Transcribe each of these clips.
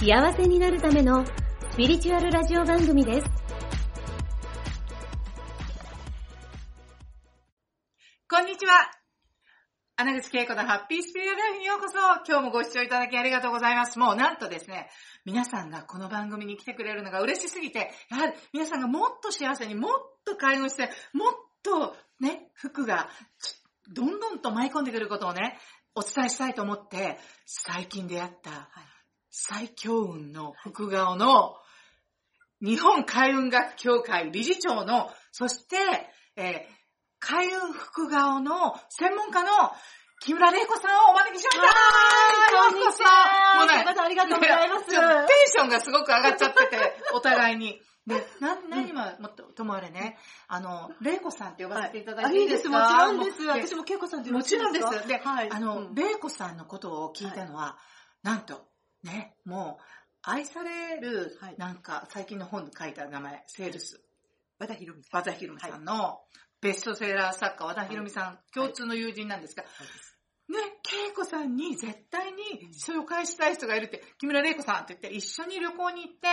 幸せになるためのスピリチュアルラジオ番組です。こんにちは。穴口恵子のハッピースピリチュアルライフにようこそ。今日もご視聴いただきありがとうございます。もうなんとですね、皆さんがこの番組に来てくれるのが嬉しすぎて、やはり皆さんがもっと幸せにもっと開運して、もっとね、服がどんどんと舞い込んでくることをね、お伝えしたいと思って、最近出会った最強運の福顔の日本開運学協会理事長の、そして、えー開運福顔の専門家の木村玲子さんをお招きしました。はいこんにちは。もうねありがとうございます。テンションがすごく上がっちゃってて、お互いに。で、な、何も、もっと、ともあれね、あの、玲子さんって呼ばせていただいていいですか、もちろんです。私も恵子さんでよもろしいちろんです。かで、はい。あの、うん。玲子さんのことを聞いたのは、なんと、ね、もう、愛される、はい。なんか、最近の本に書いた名前、セールス、和田博美さん。和田博美さんの、ベストセラー作家、和田博美さん、共通の友人なんですが、ね、恵子さんに絶対に紹介したい人がいるって、木村玲子さんって言って一緒に旅行に行って、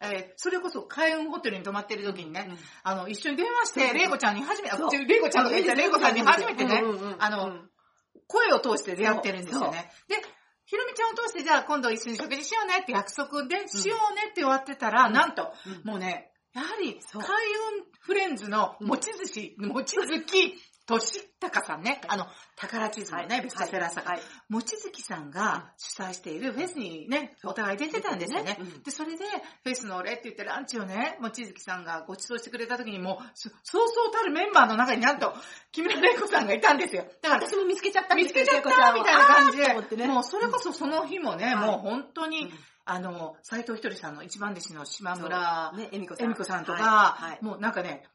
えーそれこそ開運ホテルに泊まってる時にね、うんあの、一緒に電話して、玲子ちゃんに初めて、玲子ちゃんと玲子さんに初めてねあの、声を通して出会ってるんですよね。で、ひろみちゃんを通して、じゃあ今度一緒に食事しようねって約束で、しようねって終わってたら、うん。なんと、うん。もうね、やはり、開運フレンズの持ち寿司、持ち月、としたかさんね、あの、宝地図のね、ベストセラー作家、はい。もちづきさんが主催しているフェスにね、お互い出てたんですよね。うん。で、それで、フェスのお礼って言ってランチをね、もちづきさんがご馳走してくれた時にもう、そそうそうたるメンバーの中になんと、木村玲子さんがいたんですよ。だから、私も見つけちゃったん見つけちゃったみたいな感じ。でもうそれこそその日もね、うんもう本当に、うん。あの、斎藤ひとりさんの一番弟子の島村ね、恵美子さん。とか、はい。はい。もうなんかね、え、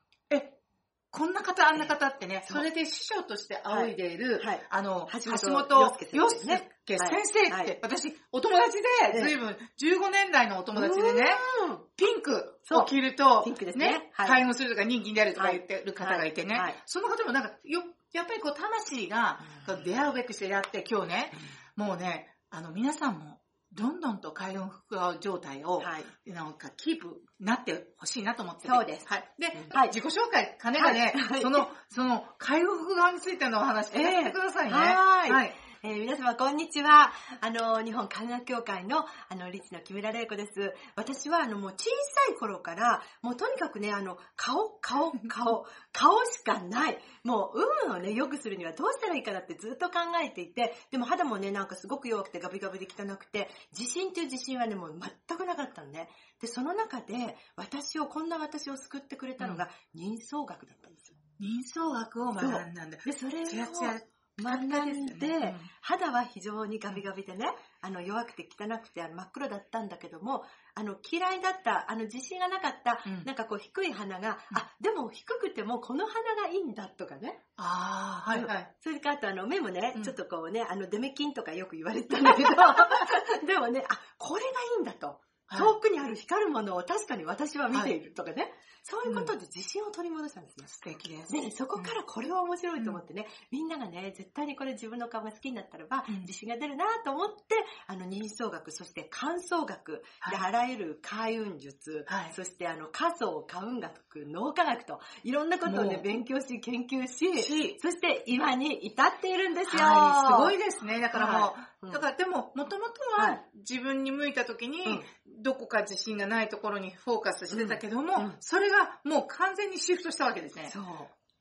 こんな方、あんな方ってね、それで師匠として仰いでいる、はい。はい。あの、橋橋本本洋洋介先生って、はい。私、お友達で、ずいぶん、15年来のお友達でね、うん。ピンクを着ると、ピンクですね。はい。開運するとか人気になるとか言ってる方がいてね、その方もなんか、よ、やっぱりこう、魂が出会うべくしてやって、今日ね、もうね、あの、皆さんも、どんどんと開運福顔状態を、はい。なんか、キープなってほしいなと思ってて。そうですはい。で、はい自己紹介兼ねがね、はいその、その、開運福顔についてのお話聞かせてくださいね。ええはいはい。えー皆様こんにちは。あの、日本科学協会の、あの、理事の木村玲子です。私は、あの、もう小さい頃から、もうとにかくね、あの、顔、顔、顔、顔しかない。もう、運をね、良くするにはどうしたらいいかなってずっと考えていて、でも肌もね、なんかすごく弱くてガビガビで汚くて、自信っていう自信はね、もう全くなかったのね。で、その中で、私を、こんな私を救ってくれたのが、人相学だったんですよ。人相学を学んだんだ。で、それをつやつや学んで、で肌は非常にガビガビでね、あの弱くて汚くて真っ黒だったんだけども、あの嫌いだった、あの自信がなかった、うん。なんかこう低い鼻が、うん。あ、でも低くてもこの鼻がいいんだとかね。ああ、はいはい。それからあとあの目もね、うん。ちょっとこうね、あのデメキンとかよく言われてたんだけど、でもね、あ、これがいいんだと。遠くにある光るものを確かに私は見ているとかね、そういうことで自信を取り戻したんですね。素敵です。で、そこからこれは面白いと思ってね、みんながね、絶対にこれ自分の顔が好きになったらば、うん。自信が出るなと思って、あの、人相学、そして観相学、で、はい。あらゆる開運術、はい。そしてあの、仮想、カ運学、脳科学と、いろんなことをね勉強し、研究し、し、そして今に至っているんですよ。はい、すごいでですね。だからもう、だからでも、もともとははい。自分に向いた時に、うん。どこか自信がないところにフォーカスしてたけども、それがもう完全にシフトしたわけですね。そう。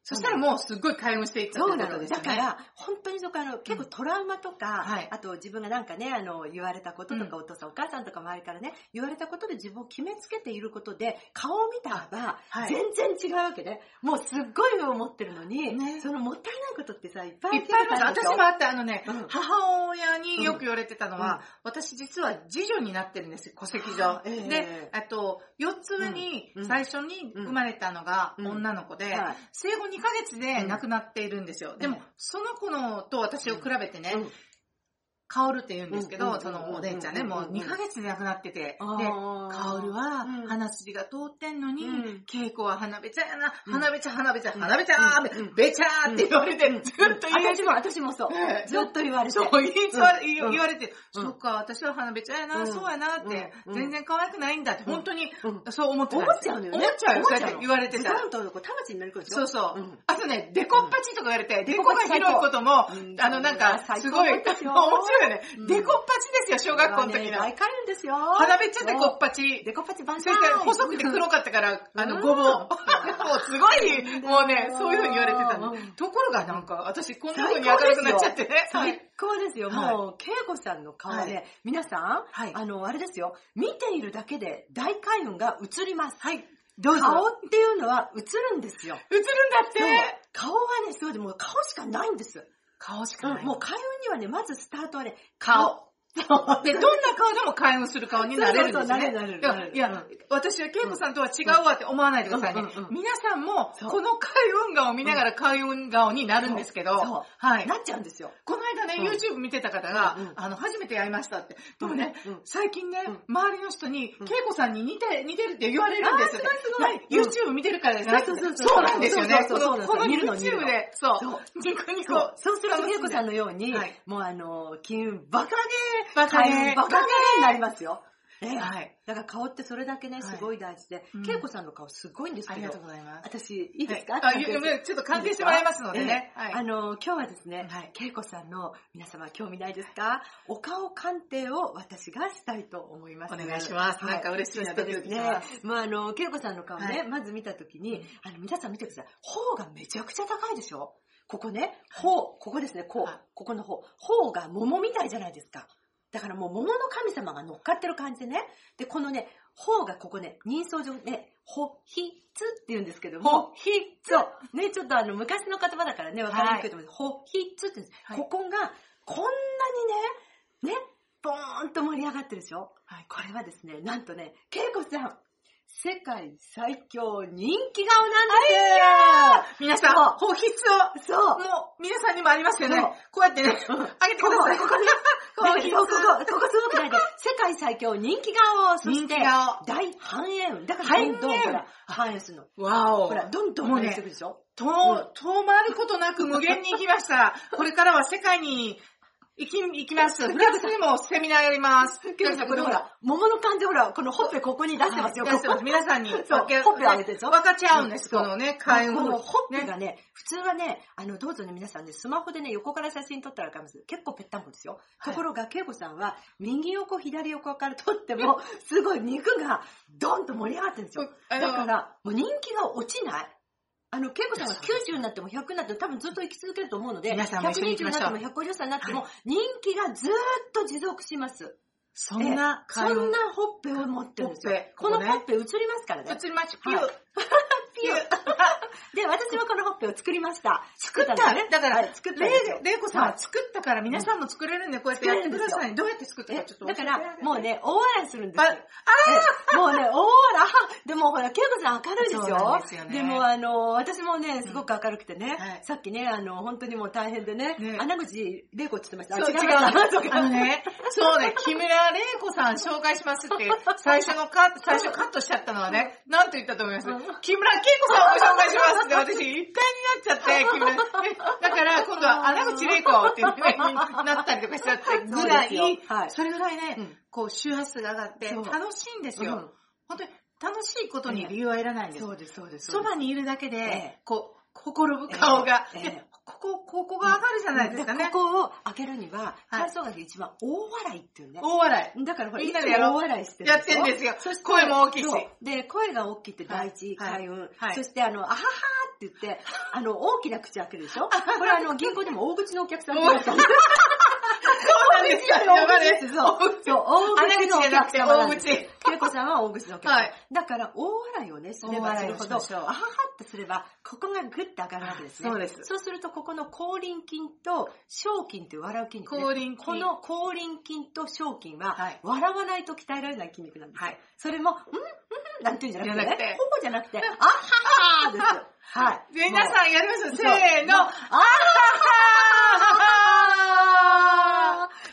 そしたらもうすっごい開運していったそうなの。とですよね。だから、本当にそこあの、結構トラウマとか、はい。あと自分がなんかね、あの、言われたこととか、うん。お父さんお母さんとか周りからね、言われたことで自分を決めつけていることで、顔を見たら、はい。全然違うわけね。もうすっごい思ってるのに、ね。そのもったいないことってさ、いっぱいいっぱいあります。私もあって、あのね、うん。母親によく言われてたのは、うん。私実は次女になってるんですよ、戸籍上。は。あええ。で、あと、4つ上にうん。最初に生まれたのがうん。女の子で、はい。生後2ヶ月で亡くなっているんですよ。でもええ、その子のと私を比べてね、うんカオルって言うんですけど、そのお姉ちゃんね、うんもう2ヶ月で亡くなってて、で、あー。カオルはうん鼻筋が通ってんのにうん、稽古は鼻べちゃやな、うん。鼻べちゃ鼻べちゃ、うん鼻べちゃうん。ー、べちゃーって言われて、ずっと言う。私も、私もそう。ええ。ずっと言われて。そう、言われうん。言われて、うん。そっか、私は鼻べちゃやな、うん。そうやなって、うん。全然可愛くないんだって、うん。本当にうん。そう思ってた。思っちゃうのよね。思っちゃうよ、そうやって言われてた。らズド。ンとこう田町になり込むでしょそうそう。うん。あとね、デコッパチとか言われて、デコが広いことも、うん。あの、なんか、すごい、面白いよねうん。デコッパチですよ、小学校の時の。大開運ですよ。鼻べっちゃデコッパチ。デコパチ万それから細くて黒かったから、あの、ごぼう。もうすごい、もうね、そういう風に言われてたのうん。ところがなんか、私こんな風に明るくなっちゃってね。はい最高ですよ。はいもう、恵子さんの顔で、は皆さん、はいあの、あれですよ。見ているだけで大開運が映ります。はい。どうぞ。顔っていうのは映るんですよ。映るんだって。顔はね、そうでもう顔しかないんです。顔しかない。うんもう開運にはね、まずスタートはね、顔。で、どんな顔でも開運する顔になれるんですよね。そうそうそうなれるなれるいや、私は恵子さんとは違うわって思わないでくださいね。皆さんも、この開運顔を見ながら開運顔になるんですけどはい。なっちゃうんですよ。この間ね、うん YouTube 見てた方があの、初めてやりましたって。でもね最近ねうん、周りの人に、うん恵子さんに似て、似てるって言われるんですよ。すごいすごいはい YouTube 見てるからじゃなくてそうそうそうそうなんですよね。そうそうそうこの YouTube ので、そうそう。ニコニコそう。そうすると、恵子さんの。のように、はいもうあの、金運バカげバカげ開運バカげになりますよ。ねはい。だから顔ってそれだけね、はい。すごい大事で。うん、恵子さんの顔すごいんですけど。ありがとう、ございます。私、いいですか、はいあちょっと鑑定してもらいますのでね。ええ。はい。あの、今日はですねはい、恵子さんの皆様興味ないですか？お顔鑑定を私がしたいと思います。お願いします。はい。なんか嬉しいなドキドキします、まああの、恵子さんの顔ね、はい。まず見たときに、うん。あの、皆さん見てください。頬がめちゃくちゃ高いでしょ？ここね、頬、ここですね、こうはい、ここの頬。頬が桃みたいじゃないですか。だからもう桃の神様が乗っかってる感じでね。で、このね、頬がここね、人相上ね、ほひつって言うんですけども、ほひそう。ね、ちょっとあの、昔の言葉だからね、わかりにくいと思うんです。ほひつって言うんです、はい。ここが、こんなにね、ね、ボーンと盛り上がってるでしょ。はい。これはですね、なんとね、恵子さん、世界最強人気顔なんです皆さん、保筆を、そう。もう、皆さんにもありますよね。こうやってね、うん上げてください。ここここね、ここ、ここ、ここ、ここすごくないで、世界最強人気顔、そして、人気顔大繁栄運。だから、どんどん、ほら、繁栄するの。わお。ほら、どんどんもうね繁栄していくでしょと、止まることなく無限に行きました。これからは世界に行き、行きます。フランスにもセミナーやります。けどさ、これほら、桃の感じほら、このほっぺここに出してますよ。はい出してます皆さんにそうほっぺ上げてるでしょ分かち合うんです、このね、開運このほっぺねがね、普通はね、あの、どうぞね、皆さんね、スマホでね、横から写真撮ったらわかります。結構ぺったんこですよ。はいところが、恵子さんは、右横、左横から撮っても、すごい肉が、ドンと盛り上がってるんですよ。だから、もう人気が落ちない。あの、恵子さんが90になっても100になっても多分ずっと生き続けると思うので、皆さんも一緒に行き120ましょう。になっても150歳になっても、人気がずーっと持続します。そんなそんなほっぺを持ってるんですよ。このほっぺ映りますからね。映りましピュー。はい。ピュー で、私はこのほっぺを作りました。作ったね？だから、はい。作ったんですよ。れいこさんははい。作ったから皆さんも作れるんで、こうやってやってください。どうやって作ったかえちょっとだからもう。ね、大笑いするんですあよ。えもうね、大笑い、あでもほら、恵子さん明るいでしょですよね。も、あの、私もね、すごく明るくてね、はい。さっきね、あの、本当にもう大変でね、ね。穴口玲子って言ってました。そう、違う。あのね、そうね、木村玲子さん紹介しますって、最初のカット、最初カットしちゃったのはね、なんと言ったと思います。うん。木村恵子さんをご紹介します。って、私、一体になっちゃって、木村、ねだから、今度は穴口玲子っていうね、になったりとかしちゃって、ぐらい、はい。それぐらいね、うん。こう、周波数が上がって、楽しいんですよ。うん。本当に、楽しいことに理由はいらないんです。そうです、そうです。そばにいるだけえでえ、こう、心ぶ顔が、ええ。でここ、ここが上がるじゃないですかね。ここを開けるには、はい。体操学で一番大笑いっていうね。大笑い。だからほら、みんなで大笑いしてるやってんですよ。そして声も大きいし。で、声が大きいって第一、はい。開運。はい。そしてあの、あははーっって言って、あの、大きな口開けるでしょ？これあの、銀行でも大口のお客さんって言われたんですそうなんですか大口です。そう。そう、大穴口のお客様なん大です。口。恵子さんは大口のお客様。はいだから、大笑いをね、すればするほど、あははってすれば、ここがグッと上がるわけですね。そうですそうすると、ここの口輪筋と小筋という笑う筋肉、ね。口輪筋この口輪筋と小筋は、はい笑わないと鍛えられない筋肉なんですよ。はいそれも、うんうんなんていうんじゃなくて、ね、ほぼじゃなくて、あははですよ。はい。皆さんやりますせーの。あはは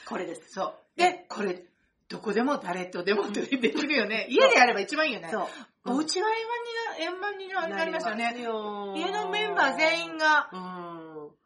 これです。そう。で、これ、どこでも誰とでもってできるよね。家でやれば一番いいよね。そう。お家は円満にな、円満になりますよね。よ家のメンバー全員がうん。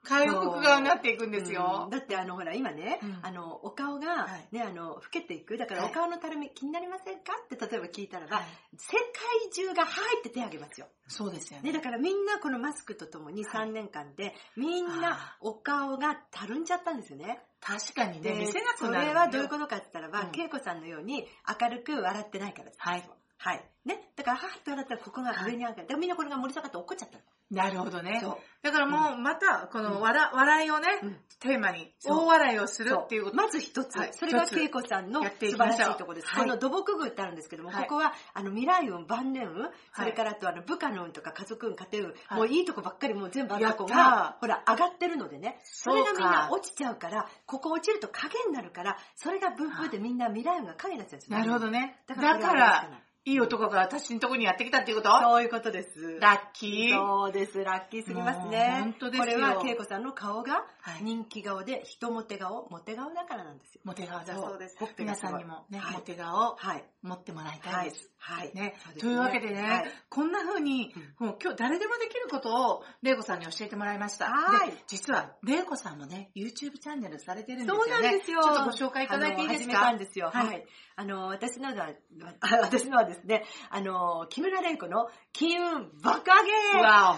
回復側になっていくんですうんよ。だってあのほら今ね、うんあのお顔がはいね、あの老けていくだからはいお顔のたるみ気になりませんか？って例えば聞いたらば、はい世界中が入って手を挙げますよ、そうですよね。ね、だからみんなこのマスクとともにはい3年間でみんなお顔がたるんじゃったんですよね確かにね、で見せなくなる、それはどういうことかって言ったらば、うん。さんのように明るく笑ってないからです。はい。はい。ね。だからはーって笑ったらここが上に上がる、でみんなこれが盛り下がって怒っちゃったの。なるほどね。そう。だからもう、また、この笑、笑いをね、うん。テーマに、大笑いをするっていうこと。まず一つ、はい。それが恵子さんの素晴らしいところです。はい。この土木具ってあるんですけども、はい。ここはあの未来運、晩年運、それからあとあの部下の運とか家族運、家庭運、はい。もういいとこばっかりもう全部あった子やっが、ほら上がってるのでね、それがみんな落ちちゃうから、ここ落ちると影になるから、それが分布でみんな未来運が影になっちゃうんですよ。なるほどね。だから、いい男が私のとこにやってきたっていうこと？そういうことです。ラッキー。そうです。ラッキーすぎますね。本当ですよこれは恵子さんの顔がはい人気顔で人モテ顔、モテ顔だからなんですよ。モテ顔だそうです皆さんにもね、はいモテ顔をはい。持ってもらいたはいいです。。はい。ねというわけでね、はいこんな風に、うんもう今日誰でもできることを、玲子さんに教えてもらいました。はいで実は、玲子さんもね、YouTube チャンネルされてるんですそう。なんですよ。ちょっとご紹介いただいていいですか？始めたんですよ。はいはい。あの、私のは、あ私のはですね、あの、木村玲子の金運爆上げ。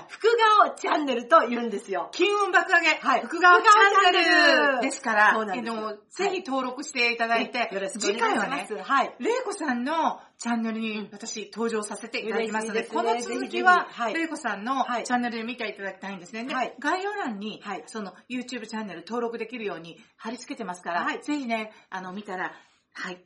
福顔チャンネルと言うんですよ。金運爆上げ、はい。福顔チャンネルル。ですから、あのぜひ登録していただいて、よろしくお次回は願いします。ね、はい。玲子さんのチャンネルにうん。私登場させていただきますので、この続きは玲子さんのはい。チャンネルで見ていただきたいんですね。ではい。概要欄にはい。その YouTube チャンネル登録できるように貼り付けてますから、はい。ぜひね、あの見たら、はい、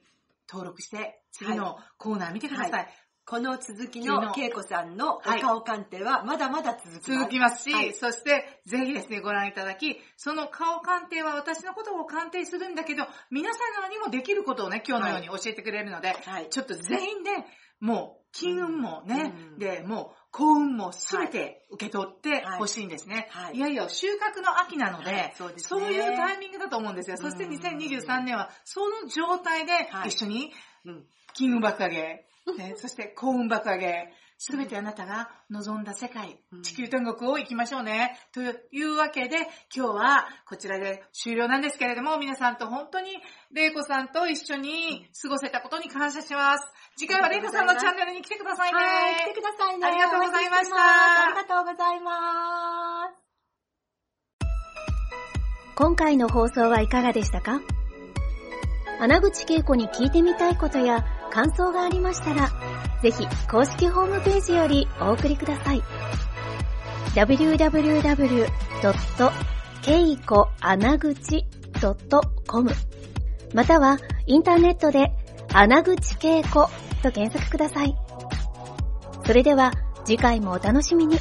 登録して次のコーナー見てください。はこの続き次のの恵子さんのおはい顔鑑定はまだまだ続きます。続きますし、はいそしてぜひですね、ご覧いただき、その顔鑑定は私のことを鑑定するんだけど、皆さんにもできることをね、今日のように教えてくれるので、はい。ちょっと全員で、もう、金運もね、うんで、もう、幸運もすべて受け取ってはい。ほしいんですね。はい。い、やいや、収穫の秋なので、はいそうですね。そういうタイミングだと思うんですよ。そしてうん2023年は、その状態ではい。一緒にうん金運爆上げ、ね、そして幸運爆上げ、すべてあなたが望んだ世界うん、地球天国を行きましょうね。というわけで、今日はこちらで終了なんですけれども、皆さんと本当に、玲子さんと一緒に過ごせたことに感謝します。次回は玲子さんのチャンネルに来てくださいね。はい、来てくださいね。ありがとうございましたありがとうございます。今回の放送はいかがでしたか？穴口恵子に聞いてみたいことや感想がありましたら、ぜひ公式ホームページよりお送りください。www.keikoanaguchi.com またはインターネットで穴口恵子と検索ください。それでは次回もお楽しみに。